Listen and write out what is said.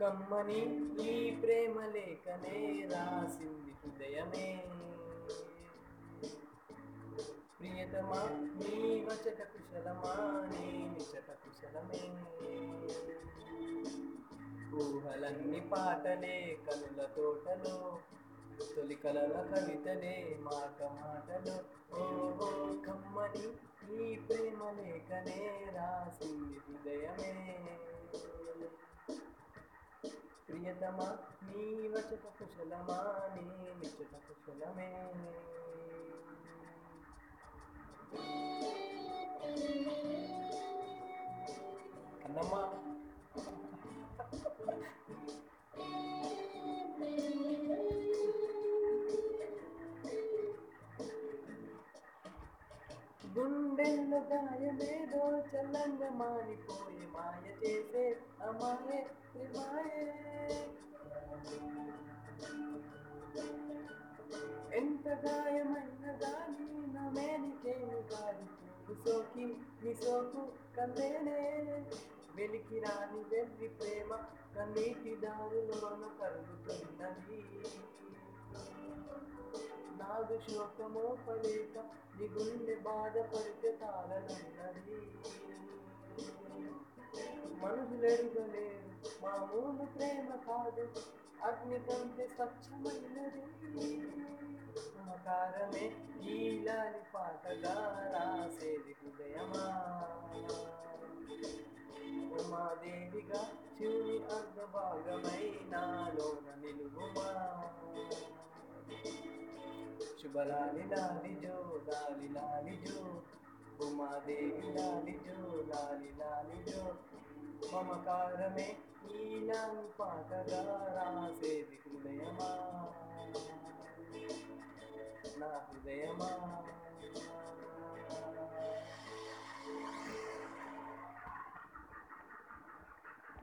కమ్మని ఈ ప్రేమ లేఖనే రాసింది హృదయమే. ప్రియతమా నీ వచట కుశలమా నీ నిచట కుశలమే. ఊహలన్నీ పాటలే కనుల తోటలో తొలి కలల కవితనే మాట మాటలో. ఓహో కమ్మని ఈ ప్రేమ లేఖనే రాసింది హృదయమే. ప్రియతమా నీ వచట కుశలమా? నీ నిచట కుశలమే. గుండెల్లో గాయమేదో చల్లంగా మారిపోయి మాయ చేసే అమాయే మాయే ఎంత గాయమైన గాని నా మేనికేమి కాదు సోకి నీ సోకు కందేనే వెలికి రాని వెళ్ళి ప్రేమ కన్నీటి దారిలోన కరుగుతున్నది నాదు శోకమో పలేక నీ గుండె బాధపడితే తాళనన్నది మనుషులెరుగలేరు మామూలు ప్రేమ కాదు అగ్ని కంటే స్వచ్ఛమైనది. మకారమే నీలాని పాటగా రాసేది హృదయమా. ఉమాదేవిగా శివుని అర్ధభాగమై నాలోన నిలువుమా. శుభలాలి లాలి జో లాలి లాలి జో ఉమాదేవి లాలి జో లాలి లాలి జో మమకారమే ఈలాలి పాటగా రాసేది హృదయమా నా హృదయమా